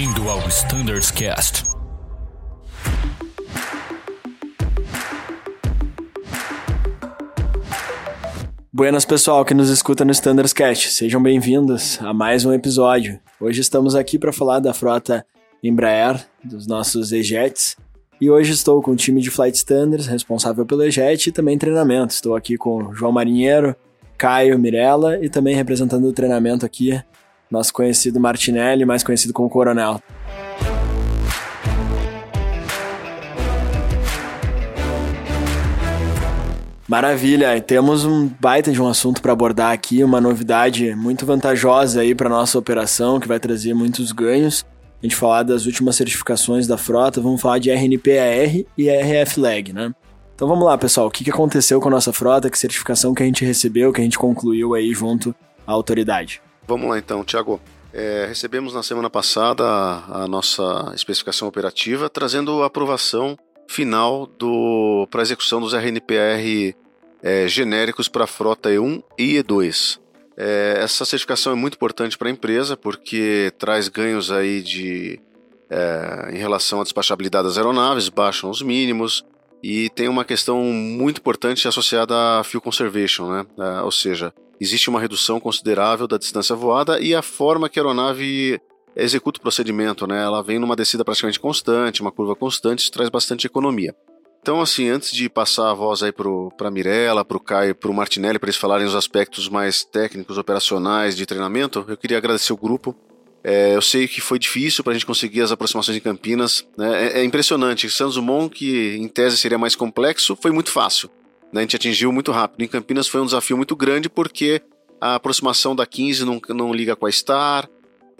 Bem-vindo ao Standards Cast. Buenas pessoal que nos escuta no Standards Cast, sejam bem-vindos a mais um episódio. Hoje estamos aqui para falar da frota Embraer, dos nossos E-Jets, e hoje estou com o time de Flight Standards, responsável pelo E-Jet e também treinamento. Estou aqui com João Marinheiro, Caio Mirella e também representando o treinamento aqui nosso conhecido Martinelli, mais conhecido como Coronel. Maravilha, temos um baita de um assunto para abordar aqui, uma novidade muito vantajosa aí para nossa operação, que vai trazer muitos ganhos. A gente falar das últimas certificações da frota, vamos falar de RNPAR e RF-Lag, né? Então vamos lá, pessoal, o que aconteceu com a nossa frota, que certificação que a gente recebeu, que a gente concluiu aí junto à autoridade. Vamos lá então, Tiago. É, recebemos na semana passada a, a, nossa especificação operativa, trazendo a aprovação final para execução dos RNPR é, genéricos para a frota E1 e E2. É, essa certificação é muito importante para a empresa porque traz ganhos aí de, é, em relação à despachabilidade das aeronaves, baixam os mínimos e tem uma questão muito importante associada a fuel conservation, né? É, ou seja, existe uma redução considerável da distância voada e a forma que a aeronave executa o procedimento, né? Ela vem numa descida praticamente constante, uma curva constante, isso traz bastante economia. Então, assim, antes de passar a voz aí para a Mirella, o Caio, para o Martinelli, para eles falarem os aspectos mais técnicos, operacionais de treinamento, eu queria agradecer o grupo. É, eu sei que foi difícil para a gente conseguir as aproximações em Campinas. Né? É, é, impressionante. Santos Dumont, que em tese seria mais complexo, foi muito fácil né, a gente atingiu muito rápido. Em Campinas foi um desafio muito grande porque a aproximação da 15 não, não liga com a Star,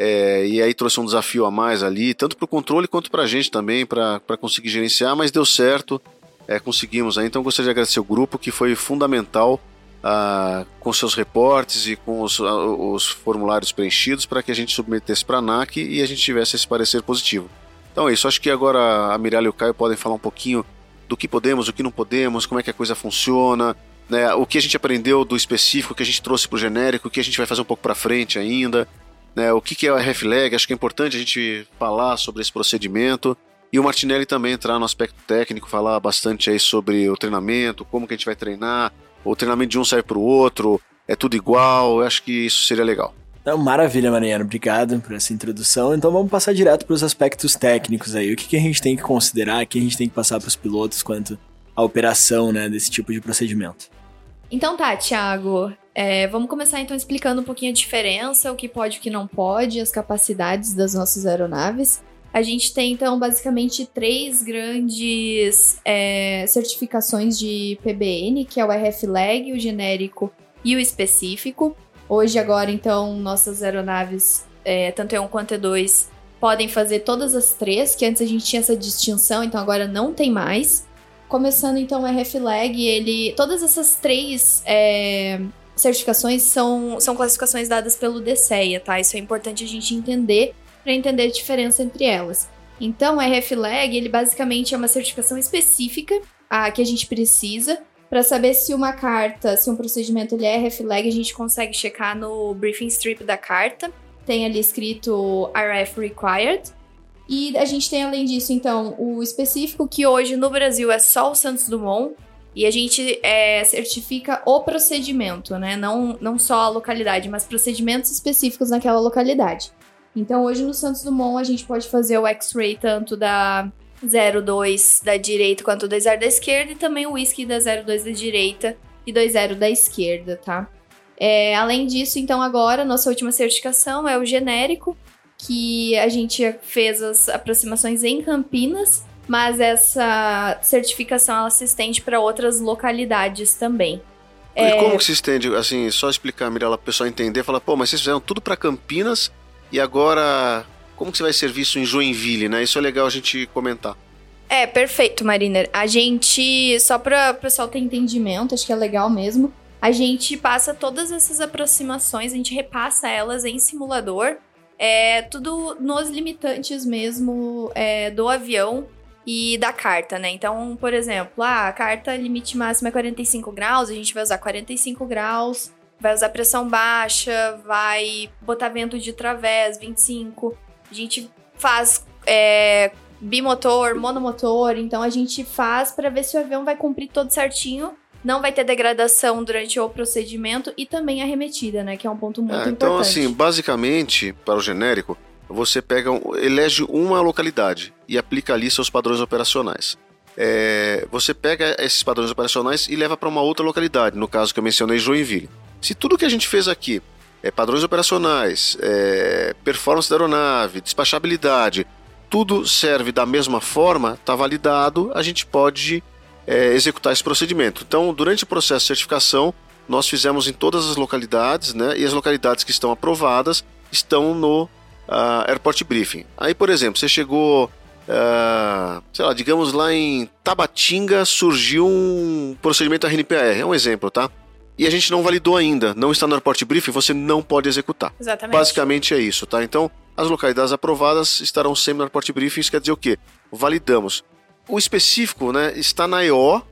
é, e aí trouxe um desafio a mais ali, tanto para o controle quanto para a gente também, para conseguir gerenciar, mas deu certo, é, conseguimos aí. Então gostaria de agradecer o grupo que foi fundamental ah, com seus reportes e com os, ah, os formulários preenchidos para que a gente submetesse para a ANAC e a gente tivesse esse parecer positivo. Então é isso, acho que agora a Mirella e o Caio podem falar um pouquinho do que podemos, o que não podemos, como é que a coisa funciona, né, o que a gente aprendeu do específico, o que a gente trouxe para o genérico, o que a gente vai fazer um pouco para frente ainda, né, o que, que é o RF-Lag, acho que é importante a gente falar sobre esse procedimento. E o Martinelli também entrar no aspecto técnico, falar bastante aí sobre o treinamento, como que a gente vai treinar, o treinamento de um serve para o outro, é tudo igual, eu acho que isso seria legal. Então, maravilha, Mariano. Obrigado por essa introdução. Então vamos passar direto para os aspectos técnicos aí. O que, que, a gente tem que considerar, o que a gente tem que passar para os pilotos quanto à operação né, desse tipo de procedimento? Então tá, Thiago. É, vamos começar então explicando um pouquinho a diferença, o que pode e o que não pode, as capacidades das nossas aeronaves. A gente tem então basicamente três grandes é, certificações de PBN, que é o RF-Lag, o genérico e o específico. Hoje, agora, então, nossas aeronaves, é, tanto E1 quanto E2, podem fazer todas as três, que antes a gente tinha essa distinção, então agora não tem mais. Começando então o RF-Lag, ele. Todas essas três é, certificações são, são classificações dadas pelo DCEA, tá? Isso é importante a gente entender para entender a diferença entre elas. Então, o RF-Lag, ele basicamente é uma certificação específica a que a gente precisa para saber se uma carta, se um procedimento ele é RF-lag, a gente consegue checar no briefing strip da carta. Tem ali escrito RF required. E a gente tem além disso, então, o específico que hoje no Brasil é só o Santos Dumont. E a gente é, certifica o procedimento, né? Não, não só a localidade, mas procedimentos específicos naquela localidade. Então, hoje no Santos Dumont, a gente pode fazer o X-ray tanto da 02 da direita quanto 20 da esquerda e também o whisky da 02 da direita e 20 da esquerda, tá? É, além disso, então agora nossa última certificação é o genérico, que a gente fez as aproximações em Campinas, mas essa certificação ela se estende para outras localidades também. E é... como que se estende? Assim, só explicar, Mirella, para o pessoal entender, falar, pô, mas vocês fizeram tudo para Campinas e agora como que você vai servir isso em Joinville, né? Isso é legal a gente comentar. É, perfeito, Mariner. A gente, só para o pessoal ter entendimento, acho que é legal mesmo, a gente passa todas essas aproximações, a gente repassa elas em simulador, é tudo nos limitantes mesmo é, do avião e da carta, né? Então, por exemplo, ah, a carta limite máximo é 45 graus, a gente vai usar 45 graus, vai usar pressão baixa, vai botar vento de través, 25. A gente faz é, bimotor, monomotor, então a gente faz para ver se o avião vai cumprir todo certinho não vai ter degradação durante o procedimento e também arremetida, né? Que é um ponto muito É, então, importante. assim, basicamente, para o genérico, você pega, um- elege uma localidade e aplica ali seus padrões operacionais. É, você pega esses padrões operacionais e leva para uma outra localidade, no caso que eu mencionei, Joinville. Se tudo que a gente fez aqui é padrões operacionais, é, performance da aeronave, despachabilidade, tudo serve da mesma forma, está validado, a gente pode é, executar esse procedimento. Então, durante o processo de certificação, nós fizemos em todas as localidades, né? E as localidades que estão aprovadas estão no ah, Airport Briefing. Aí, por exemplo, você chegou, ah, sei lá, digamos lá em Tabatinga surgiu um procedimento RNPR, é um exemplo, tá? E a gente não validou ainda, não está no Airport Briefing, você não pode executar. Exatamente. Basicamente é isso, tá? Então, as localidades aprovadas estarão sempre no Airport Briefing, isso quer dizer o quê? Validamos. O específico, né, está na EO,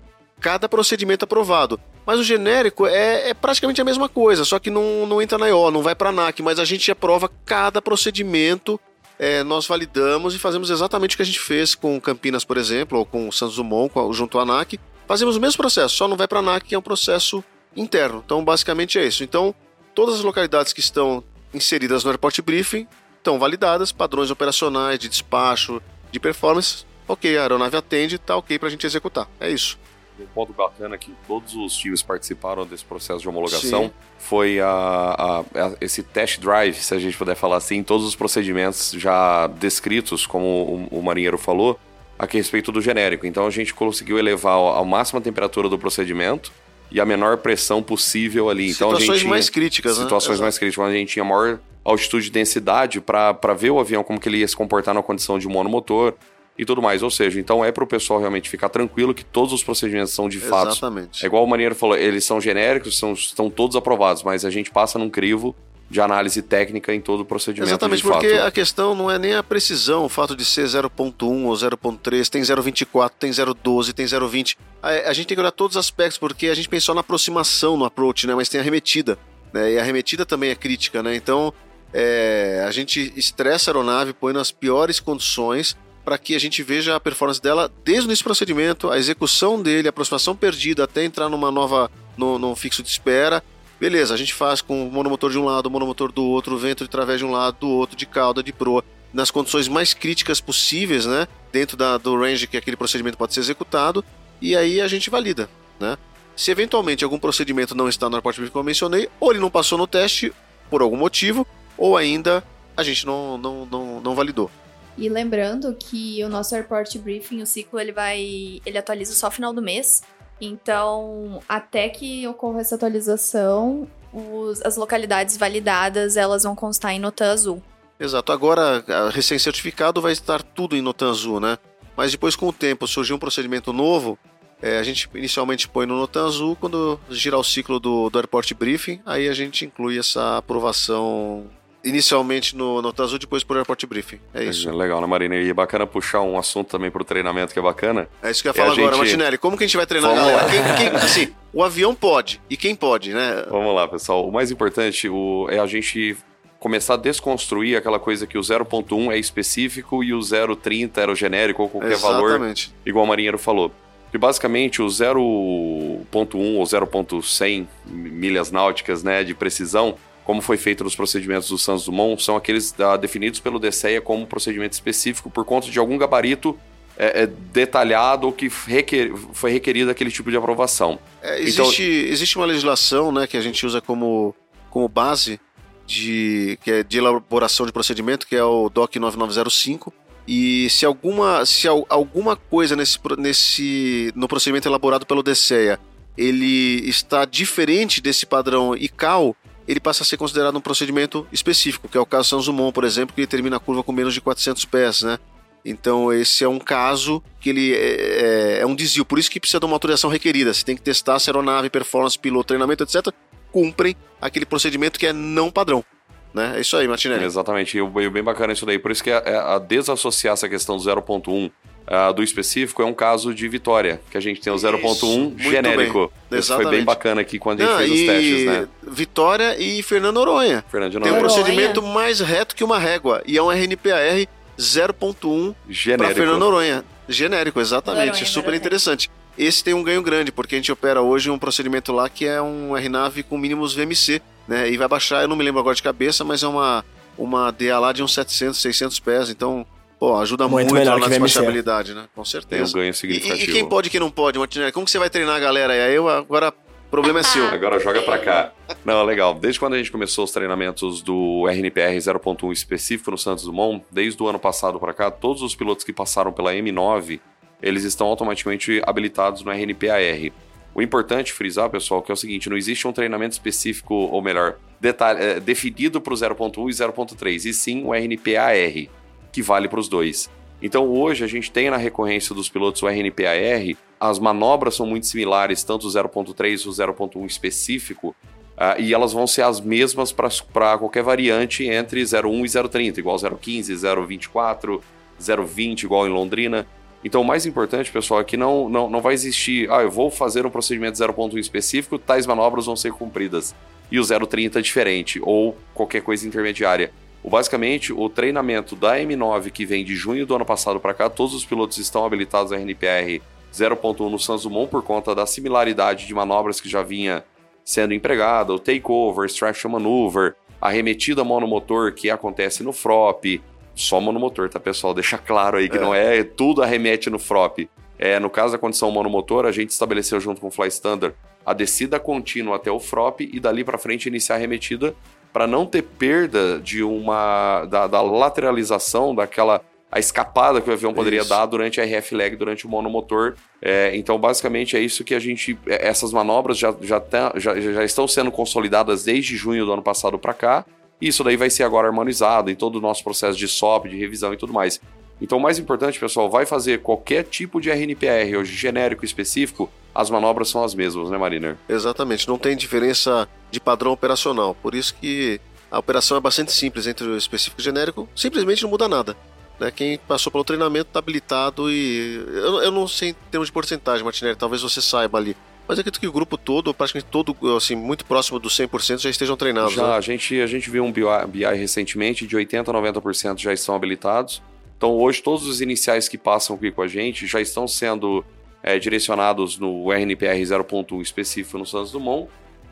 cada procedimento aprovado. Mas o genérico é, é praticamente a mesma coisa, só que não, não entra na EO, não vai para a ANAC, mas a gente aprova cada procedimento, é, nós validamos e fazemos exatamente o que a gente fez com Campinas, por exemplo, ou com Santos Dumont, junto à ANAC. Fazemos o mesmo processo, só não vai para a ANAC, que é um processo interno. Então, basicamente é isso. Então, todas as localidades que estão inseridas no Airport Briefing estão validadas, padrões operacionais de despacho, de performance. Ok, a aeronave atende, tá ok pra gente executar. É isso. Um ponto bacana que todos os times participaram desse processo de homologação foi a, a- a- esse test drive, se a gente puder falar assim, todos os procedimentos já descritos, como o, o marinheiro falou, a respeito do genérico. Então a gente conseguiu elevar a temperatura do procedimento e a menor pressão possível ali. Então a Situações gente tinha mais críticas, né? situações Exato. mais críticas, onde a gente tinha maior altitude e densidade para ver o avião como que ele ia se comportar na condição de monomotor e tudo mais. Ou seja, então é para o pessoal realmente ficar tranquilo que todos os procedimentos são de fato Exatamente. é igual o Marinheiro falou, eles são genéricos, são, estão todos aprovados, mas a gente passa num crivo de análise técnica em todo o procedimento Exatamente, porque a questão não é nem a precisão, o fato de ser 0.1 ou 0.3, tem 0.24, tem 0.12, tem 0.20. A, a gente tem que olhar todos os aspectos, porque a gente pensou na aproximação no approach, né? Mas tem a arremetida, né? E a arremetida também é crítica, né? Então, é, a gente estressa a aeronave, põe nas piores condições para que a gente veja a performance dela desde esse procedimento, a execução dele, a aproximação perdida até entrar numa nova, no, num fixo de espera, Beleza, a gente faz com o monomotor de um lado, o monomotor do outro, o vento de través de um lado, do outro, de cauda, de proa, nas condições mais críticas possíveis, né? Dentro da, do range que aquele procedimento pode ser executado, e aí a gente valida, né? Se eventualmente algum procedimento não está no aeroporto que eu mencionei, ou ele não passou no teste por algum motivo, ou ainda a gente não, não, não, não validou. E lembrando que o nosso Airport Briefing, o ciclo, ele vai. ele atualiza só final do mês. Então, até que ocorra essa atualização, os- as localidades validadas elas vão constar em nota azul. Exato. Agora, recém-certificado vai estar tudo em Notan Azul, né? Mas depois, com o tempo, surgiu um procedimento novo. é, a gente inicialmente põe no Notan Azul. Quando girar o ciclo do, do Airport Briefing, aí a gente inclui essa aprovação inicialmente no Notan Azul, depois por Airport Briefing. É isso. É legal, né, Marina? E é bacana puxar um assunto também pro treinamento que é bacana. É isso que eu ia E a falar agora, gente- Martinelli. Como que a gente vai treinar a Vamos galera? lá. Quem- quem- assim, o avião pode. E quem pode, né? Vamos lá, pessoal. O mais importante o- é a gente começar a desconstruir aquela coisa que o 0.1 é específico e o 0.30 era o genérico ou qualquer valor Exatamente. igual o Marinheiro falou. Que basicamente o 0.1 ou 0.100 milhas náuticas né, de precisão, como foi feito nos procedimentos do Santos Dumont, são aqueles ah, definidos pelo DCEA como procedimento específico por conta de algum gabarito é, é, detalhado ou que requer- foi requerido aquele tipo de aprovação. É, Então- existe, existe uma legislação né, que a gente usa como, como base de, que é de elaboração de procedimento, que é o DOC 9905. E se alguma, se al- alguma coisa nesse, nesse, no procedimento elaborado pelo DCEA ele está diferente desse padrão ICAO, ele passa a ser considerado um procedimento específico, que é o caso São Zumon, por exemplo, que termina a curva com menos de 400 pés, né? Então, esse é um caso que ele é, é- é um desvio. Por isso que precisa de uma autorização requerida. Você tem que testar se a aeronave, performance, piloto, treinamento, etc. cumprem aquele procedimento que é não padrão. Né? É isso aí, Martinelli. Exatamente, e o bem bacana isso daí. Por isso que a, a- a desassociar essa questão do 0.1 ah, do específico é um caso de vitória, que a gente tem o Isso, 0.1 muito genérico. bem. Isso foi bem bacana aqui quando a gente Não, fez os testes, né? Vitória e Fernando Noronha. Fernando Tem um procedimento mais reto que uma régua. E é um RNPAR 0.1 para Fernando Noronha. Genérico, exatamente. Noronha, Super Noronha. interessante. Esse tem um ganho grande, porque a gente opera hoje um procedimento lá que é um RNAV com mínimos VMC, né? E vai baixar, eu não me lembro agora de cabeça, mas é uma, uma DA lá de uns 700, 600 pés. Então, pô, ajuda muito, muito na despachabilidade, né? Com certeza. Um ganho significativo. E, e quem pode e quem não pode, Martinelli? Como que você vai treinar a galera? E aí eu agora o problema é seu. Agora joga pra cá. Não, legal. Desde quando a gente começou os treinamentos do RNPR 0.1 específico no Santos Dumont, desde o ano passado para cá, todos os pilotos que passaram pela M9, eles estão automaticamente habilitados no RNPAR. O importante frisar, pessoal, que é o seguinte: não existe um treinamento específico, ou melhor, detalhe, é, definido para o 0.1 e 0.3, e sim o RNPAR, que vale para os dois. Então hoje a gente tem na recorrência dos pilotos o RNPAR, as manobras são muito similares, tanto o 0.3 e o 0.1 específico, uh, e elas vão ser as mesmas para qualquer variante entre 0.1 e 0.30, igual 0.15, 0.24, 0.20, igual em Londrina. Então, o mais importante, pessoal, é que não, não, não vai existir, ah, eu vou fazer um procedimento 0.1 específico, tais manobras vão ser cumpridas. E o 0.30 é diferente, ou qualquer coisa intermediária. O, basicamente, o treinamento da M9 que vem de junho do ano passado para cá, todos os pilotos estão habilitados a RNPR 0.1 no Sanzumon por conta da similaridade de manobras que já vinha sendo empregada, o takeover, extraction maneuver, a remetida monomotor que acontece no FROP, só monomotor, tá pessoal? Deixa claro aí que é. não é tudo arremete no FROP. É, no caso da condição monomotor, a gente estabeleceu junto com o Fly Standard a descida contínua até o FROP e dali para frente iniciar a remetida para não ter perda de uma da, da, lateralização daquela a escapada que o avião poderia isso. dar durante a RF lag durante o monomotor. É, então, basicamente é isso que a gente é, essas manobras já, já, tá, já, já estão sendo consolidadas desde junho do ano passado para cá. E isso daí vai ser agora harmonizado em todo o nosso processo de SOP, de revisão e tudo mais. Então, o mais importante, pessoal, vai fazer qualquer tipo de RNPR, hoje genérico específico, as manobras são as mesmas, né, Mariner? Exatamente, não tem diferença de padrão operacional. Por isso que a operação é bastante simples entre o específico e o genérico, simplesmente não muda nada. Né? Quem passou pelo treinamento está habilitado e. Eu, eu, não sei em termos de porcentagem, Martinelli, talvez você saiba ali. Mas acredito que o grupo todo, praticamente todo, assim, muito próximo do 100% já estejam treinados. Já, né? a, gente, a gente viu um BI, BI recentemente, de 80% a 90% já estão habilitados. Então hoje todos os iniciais que passam aqui com a gente já estão sendo é, direcionados no RNPR 0.1 específico no Santos Dumont.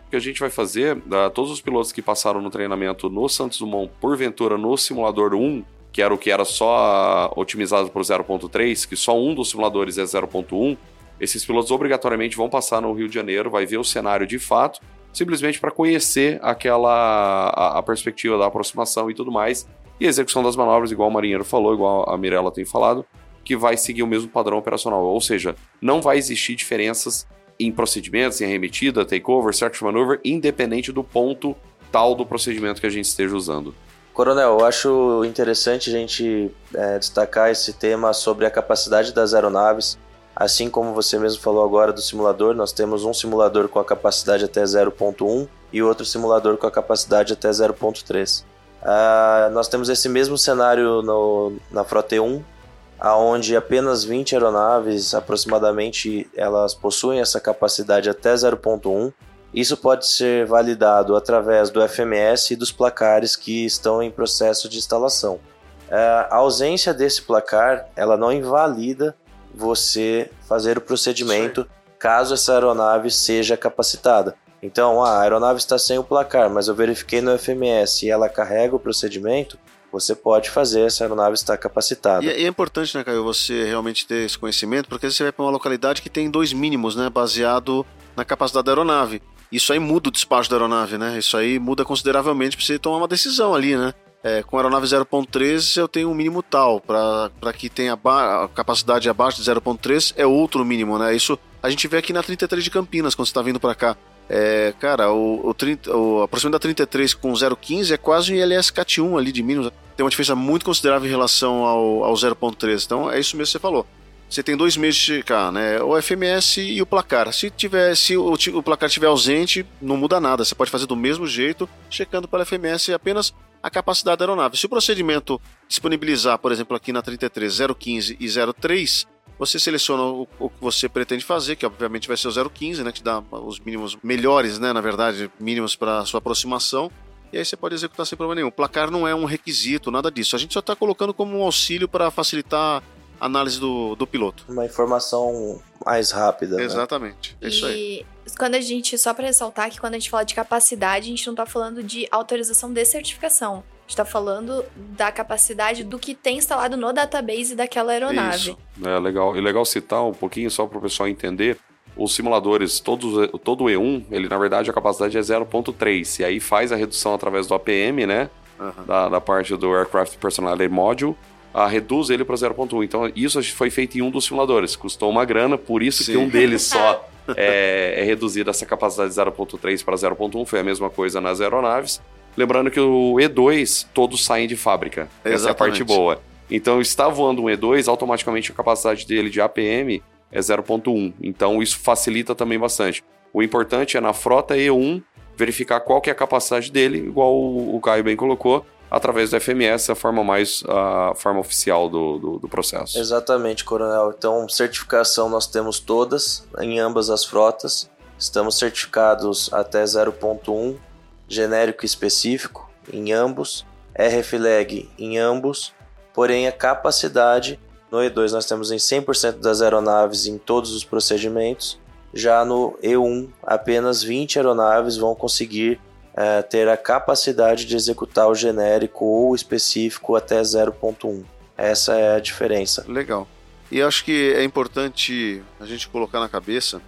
O que a gente vai fazer, uh, todos os pilotos que passaram no treinamento no Santos Dumont, porventura no simulador 1, que era o que era só otimizado para o 0.3, que só um dos simuladores é 0.1, esses pilotos obrigatoriamente vão passar no Rio de Janeiro, vai ver o cenário de fato, simplesmente para conhecer aquela a, a, perspectiva da aproximação e tudo mais, e a execução das manobras, igual o Marinheiro falou, igual a Mirella tem falado, que vai seguir o mesmo padrão operacional. Ou seja, não vai existir diferenças em procedimentos, em arremetida, takeover, search maneuver, independente do ponto tal do procedimento que a gente esteja usando. Coronel, eu acho interessante a gente é, destacar esse tema sobre a capacidade das aeronaves. Assim como você mesmo falou agora do simulador, nós temos um simulador com a capacidade até 0.1 e outro simulador com a capacidade até 0.3. Uh, nós temos esse mesmo cenário no, na Frota 1, aonde apenas 20 aeronaves aproximadamente elas possuem essa capacidade até 0.1. Isso pode ser validado através do FMS e dos placares que estão em processo de instalação. Uh, a ausência desse placar ela não invalida você fazer o procedimento caso essa aeronave seja capacitada. Então, a aeronave está sem o placar, mas eu verifiquei no FMS e ela carrega o procedimento, você pode fazer, essa aeronave está capacitada. E, é, e é importante, né, Caio, você realmente ter esse conhecimento, porque você vai para uma localidade que tem dois mínimos, né, baseado na capacidade da aeronave. Isso aí muda o despacho da aeronave, né? Isso aí muda consideravelmente para você tomar uma decisão ali, né? É, com a aeronave 0.3 eu tenho um mínimo tal, para que tenha a capacidade abaixo de 0.3 é outro mínimo, né? Isso a gente vê aqui na 33 de Campinas, quando você está vindo para cá. É, cara, o, o, 30, o, a proximidade da 33 com 0,15 é quase um ILS CAT1 ali de mínimos. Tem uma diferença muito considerável em relação ao, ao 0.13. Então é isso mesmo que você falou. Você tem dois meses de checar, né? O FMS e o placar. Se tiver, se o, o placar estiver ausente, não muda nada. Você pode fazer do mesmo jeito, checando pelo FMS apenas a capacidade da aeronave. Se o procedimento disponibilizar, por exemplo, aqui na 33, 015 e 03, você seleciona o, o, que você pretende fazer, que obviamente vai ser o 015, né, que dá os mínimos melhores, né, na verdade, mínimos para sua aproximação. e aí você pode executar sem problema nenhum. O placar não é um requisito, nada disso. A gente só está colocando como um auxílio para facilitar a análise do, do piloto. Uma informação mais rápida. Né? Exatamente. É isso aí. E quando a gente, só para ressaltar que quando a gente fala de capacidade, a gente não está falando de autorização de certificação. A gente está falando da capacidade do que tem instalado no database daquela aeronave. Isso. É legal. E legal citar um pouquinho só para o pessoal entender. Os simuladores, todos, todo o E1, ele na verdade a capacidade é 0.3. E aí faz a redução através do APM, né? Uhum. Da, da parte do Aircraft Personality Module a, reduz ele para 0.1. Então, isso foi feito em um dos simuladores. Custou uma grana, por isso Sim. que um deles só é, é reduzido essa capacidade de 0.3 para 0.1. Foi a mesma coisa nas aeronaves. Lembrando que o E2, todos saem de fábrica. Exatamente. Essa é a parte boa. Então, está voando um E2, automaticamente a capacidade dele de APM é 0.1. Então, isso facilita também bastante. O importante é na frota E1 verificar qual que é a capacidade dele, igual o Caio bem colocou, através do FMS, a forma mais a forma oficial do, do, do, processo. Exatamente, Coronel. Então, certificação nós temos todas em ambas as frotas. Estamos certificados até 0.1, genérico específico em ambos, RFLAG em ambos, porém a capacidade no E2 nós temos em 100% das aeronaves em todos os procedimentos. Já no E1, apenas 20 aeronaves vão conseguir é, ter a capacidade de executar o genérico ou específico até 0.1. Essa é a diferença. Legal. E acho que é importante a gente colocar na cabeça,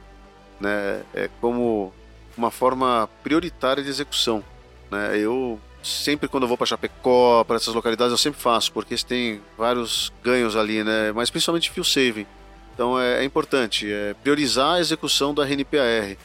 né, é como uma forma prioritária de execução. Né? Eu sempre quando eu vou para Chapecó, para essas localidades, eu sempre faço, porque tem vários ganhos ali, né? Mas principalmente fuel saving. Então é, é importante é priorizar a execução da RNPAR.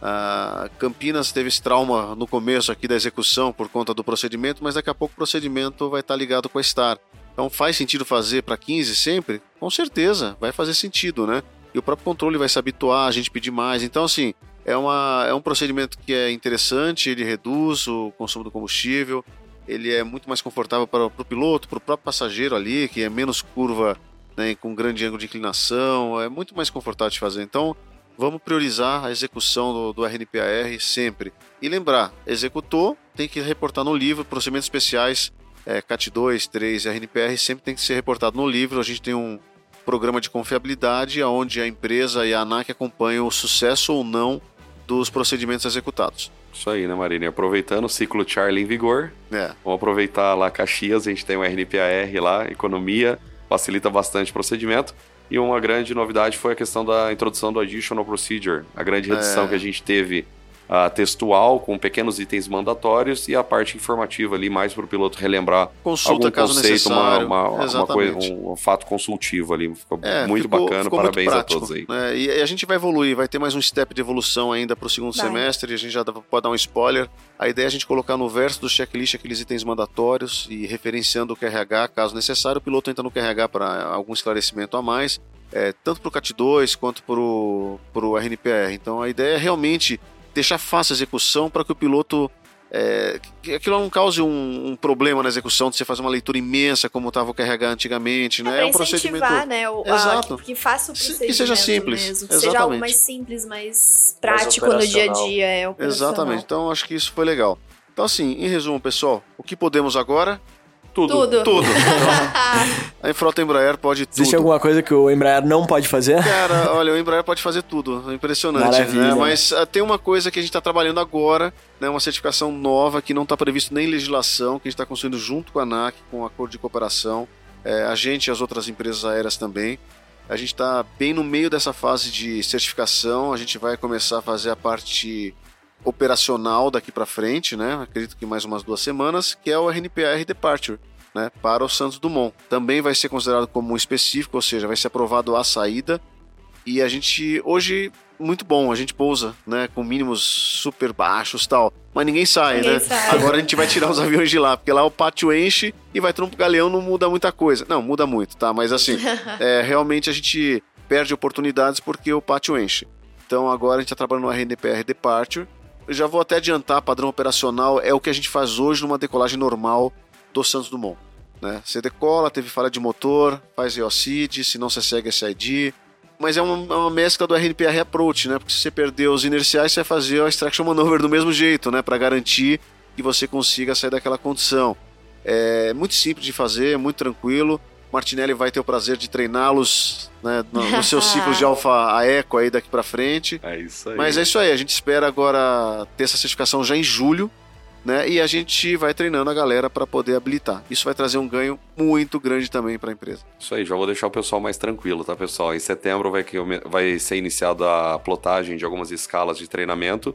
A Campinas teve esse trauma no começo aqui da execução por conta do procedimento, mas daqui a pouco o procedimento vai estar ligado com a STAR. Então faz sentido fazer para 15 sempre? Com certeza, vai fazer sentido, né? E o próprio controle vai se habituar, a gente pedir mais. Então, assim, é, uma, é um procedimento que é interessante, ele reduz o consumo do combustível, ele é muito mais confortável para, o piloto, para o próprio passageiro ali, que é menos curva, né, com grande ângulo de inclinação, é muito mais confortável de fazer. Então, vamos priorizar a execução do, do RNPAR sempre. E lembrar, executou, tem que reportar no livro, procedimentos especiais, é, CAT 2, 3 e RNPR sempre tem que ser reportado no livro. A gente tem um programa de confiabilidade onde a empresa e a ANAC acompanham o sucesso ou não dos procedimentos executados. Isso aí, né, Marini? Aproveitando o ciclo Charlie em vigor, é. vamos aproveitar lá Caxias, a gente tem um RNPAR lá, economia, facilita bastante o procedimento. E uma grande novidade foi a questão da introdução do Additional Procedure, a grande redução é. que a gente teve uh, textual, com pequenos itens mandatórios, e a parte informativa ali, mais para o piloto relembrar Consulta, algum caso conceito, necessário. Uma, uma, uma coisa, um, um, fato consultivo ali. Ficou é, muito ficou, bacana, ficou parabéns muito prático, a todos aí. Né? E a gente vai evoluir, vai ter mais um step de evolução ainda para o segundo vai. semestre, e a gente já pode dar um spoiler. A ideia é a gente colocar no verso do checklist aqueles itens mandatórios e referenciando o QRH, caso necessário, o piloto entra no QRH para algum esclarecimento a mais. É, tanto para o CAT2 quanto para o RNPR. Então a ideia é realmente deixar fácil a execução para que o piloto é, que aquilo não cause um, um, problema na execução de você fazer uma leitura imensa como estava o QRH antigamente, né? É, é um procedimento né? O, Exato. A, que, que faça o procedimento que seja simples, mesmo, que seja algo mais simples, mais prático mais no dia a dia, é Exatamente. Então acho que isso foi legal. Então assim, em resumo, pessoal, o que podemos agora? Tudo. Tudo. Tudo. a frota Embraer pode tudo. Existe alguma coisa que o Embraer não pode fazer? Cara, olha, o Embraer pode fazer tudo. É impressionante, né? Mas uh, tem uma coisa que a gente está trabalhando agora, né? Uma certificação nova que não está previsto nem em legislação, que a gente está construindo junto com a ANAC, com o um acordo de cooperação. É, a gente e as outras empresas aéreas também. A gente está bem no meio dessa fase de certificação. A gente vai começar a fazer a parte operacional daqui para frente, né? Acredito que mais umas duas semanas, que é o RNPR Departure, né? Para o Santos Dumont. Também vai ser considerado como um específico, ou seja, vai ser aprovado a saída. E a gente hoje muito bom, a gente pousa, né, com mínimos super baixos, tal, mas ninguém sai, ninguém né? Sai. Agora a gente vai tirar os aviões de lá, porque lá o pátio enche e vai trompo galeão, não muda muita coisa. Não, muda muito, tá? Mas assim, é, realmente a gente perde oportunidades porque o pátio enche. Então agora a gente está trabalhando no RNPR Departure, eu já vou até adiantar, padrão operacional é o que a gente faz hoje numa decolagem normal do Santos Dumont. Né? Você decola, teve falha de motor, faz EOCID, se não você segue SID. Mas é uma, é uma mescla do RNPR Approach, né? Porque se você perder os inerciais, você vai fazer a extraction maneuver do mesmo jeito, né? Para garantir que você consiga sair daquela condição. É muito simples de fazer, muito tranquilo. Martinelli vai ter o prazer de treiná-los né, no, no seu ciclo de alfa a eco aí daqui para frente. É isso aí. Mas é isso aí, a gente espera agora ter essa certificação já em julho, né? E a gente vai treinando a galera para poder habilitar. Isso vai trazer um ganho muito grande também para a empresa. Isso aí, já vou deixar o pessoal mais tranquilo, tá, pessoal? Em setembro vai, vai ser iniciada a plotagem de algumas escalas de treinamento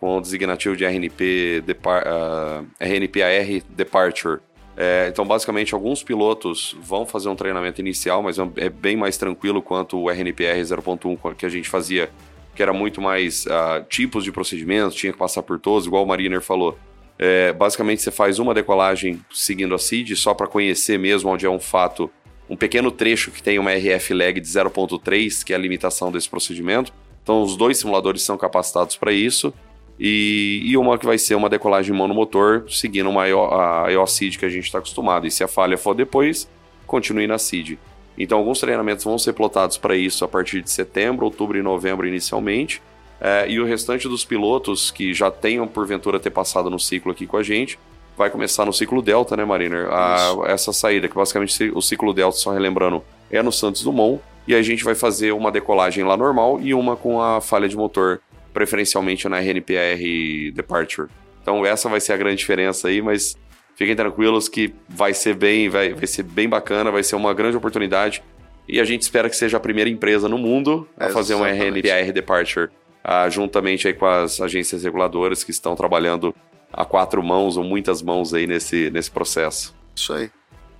com o designativo de RNP, Depar, uh, RNPAR Departure é, então, basicamente, alguns pilotos vão fazer um treinamento inicial, mas é, é bem mais tranquilo quanto o RNPR 0.1 que a gente fazia, que era muito mais uh, tipos de procedimentos, tinha que passar por todos, igual o Mariner falou. É, basicamente, você faz uma decolagem seguindo a CID, só para conhecer mesmo onde é um fato, um pequeno trecho que tem uma RF lag de 0.3, que é a limitação desse procedimento. Então, os dois simuladores são capacitados para isso. E, e, uma que vai ser uma decolagem monomotor, seguindo uma IO, a IO-SID que a gente está acostumado. E se a falha for depois, continue na SID. Então, alguns treinamentos vão ser plotados para isso a partir de setembro, outubro e novembro inicialmente. É, e o restante dos pilotos que já tenham, porventura, ter passado no ciclo aqui com a gente, vai começar no ciclo Delta, né, Mariner? A, essa saída, que basicamente o ciclo Delta, só relembrando, é no Santos Dumont. E a gente vai fazer uma decolagem lá normal e uma com a falha de motor preferencialmente na RNPR Departure. Então essa vai ser a grande diferença aí, mas fiquem tranquilos que vai ser bem, vai, vai ser bem bacana, vai ser uma grande oportunidade. E a gente espera que seja a primeira empresa no mundo a fazer uma RNPR Departure, uh, juntamente aí com as agências reguladoras que estão trabalhando a quatro mãos ou muitas mãos aí nesse, nesse processo. Isso aí.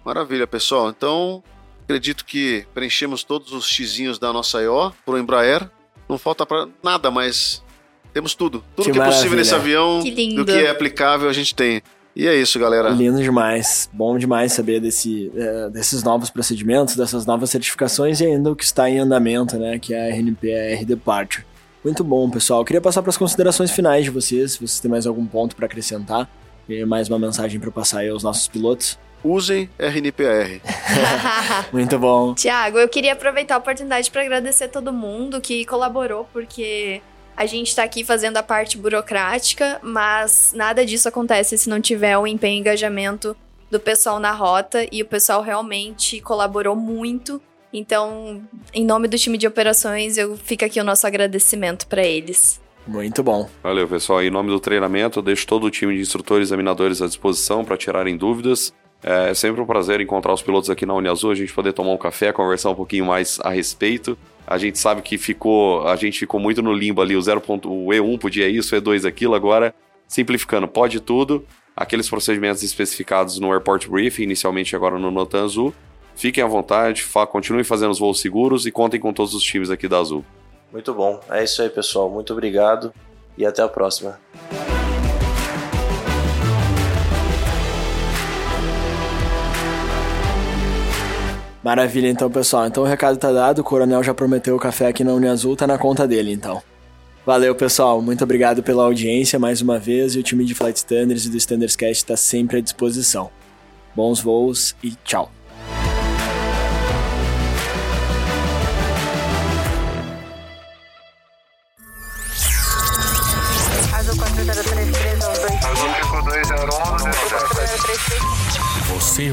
Maravilha, pessoal. Então, acredito que preenchemos todos os xizinhos da nossa IO pro Embraer. Não falta para nada, mas temos tudo. Tudo que, que é possível nesse avião, que do que é aplicável, a gente tem. E é isso, galera. Lindo demais. Bom demais saber desse, é, desses novos procedimentos, dessas novas certificações e ainda o que está em andamento, né? Que é a RNPR Departure. Muito bom, pessoal. Eu queria passar para as considerações finais de vocês, se vocês têm mais algum ponto para acrescentar. E mais uma mensagem para passar aí aos nossos pilotos usem RNPR. Muito bom. Tiago, eu queria aproveitar a oportunidade para agradecer todo mundo que colaborou, porque a gente está aqui fazendo a parte burocrática, mas nada disso acontece se não tiver o empenho e engajamento do pessoal na rota e o pessoal realmente colaborou muito. Então, em nome do time de operações, eu fico aqui o nosso agradecimento para eles. Muito bom. Valeu, pessoal. Em nome do treinamento, eu deixo todo o time de instrutores e examinadores à disposição para tirarem dúvidas. É sempre um prazer encontrar os pilotos aqui na Uniazul, a gente poder tomar um café, conversar um pouquinho mais a respeito. A gente sabe que ficou, a gente ficou muito no limbo ali, o 0. o E1 podia isso, o E2 aquilo, agora simplificando, pode tudo. Aqueles procedimentos especificados no Airport Briefing, inicialmente agora no Notan Azul. Fiquem à vontade, fa continuem fazendo os voos seguros e contem com todos os times aqui da Azul. Muito bom. É isso aí, pessoal. Muito obrigado e até a próxima. Maravilha, então, pessoal. Então o recado tá dado, o Coronel já prometeu o café aqui na Uniazul, tá na conta dele, então. Valeu, pessoal. Muito obrigado pela audiência mais uma vez e o time de Flight Standards e do Standards Cast está sempre à disposição. Bons voos e tchau.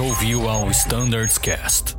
Ouviu ao Standards Cast.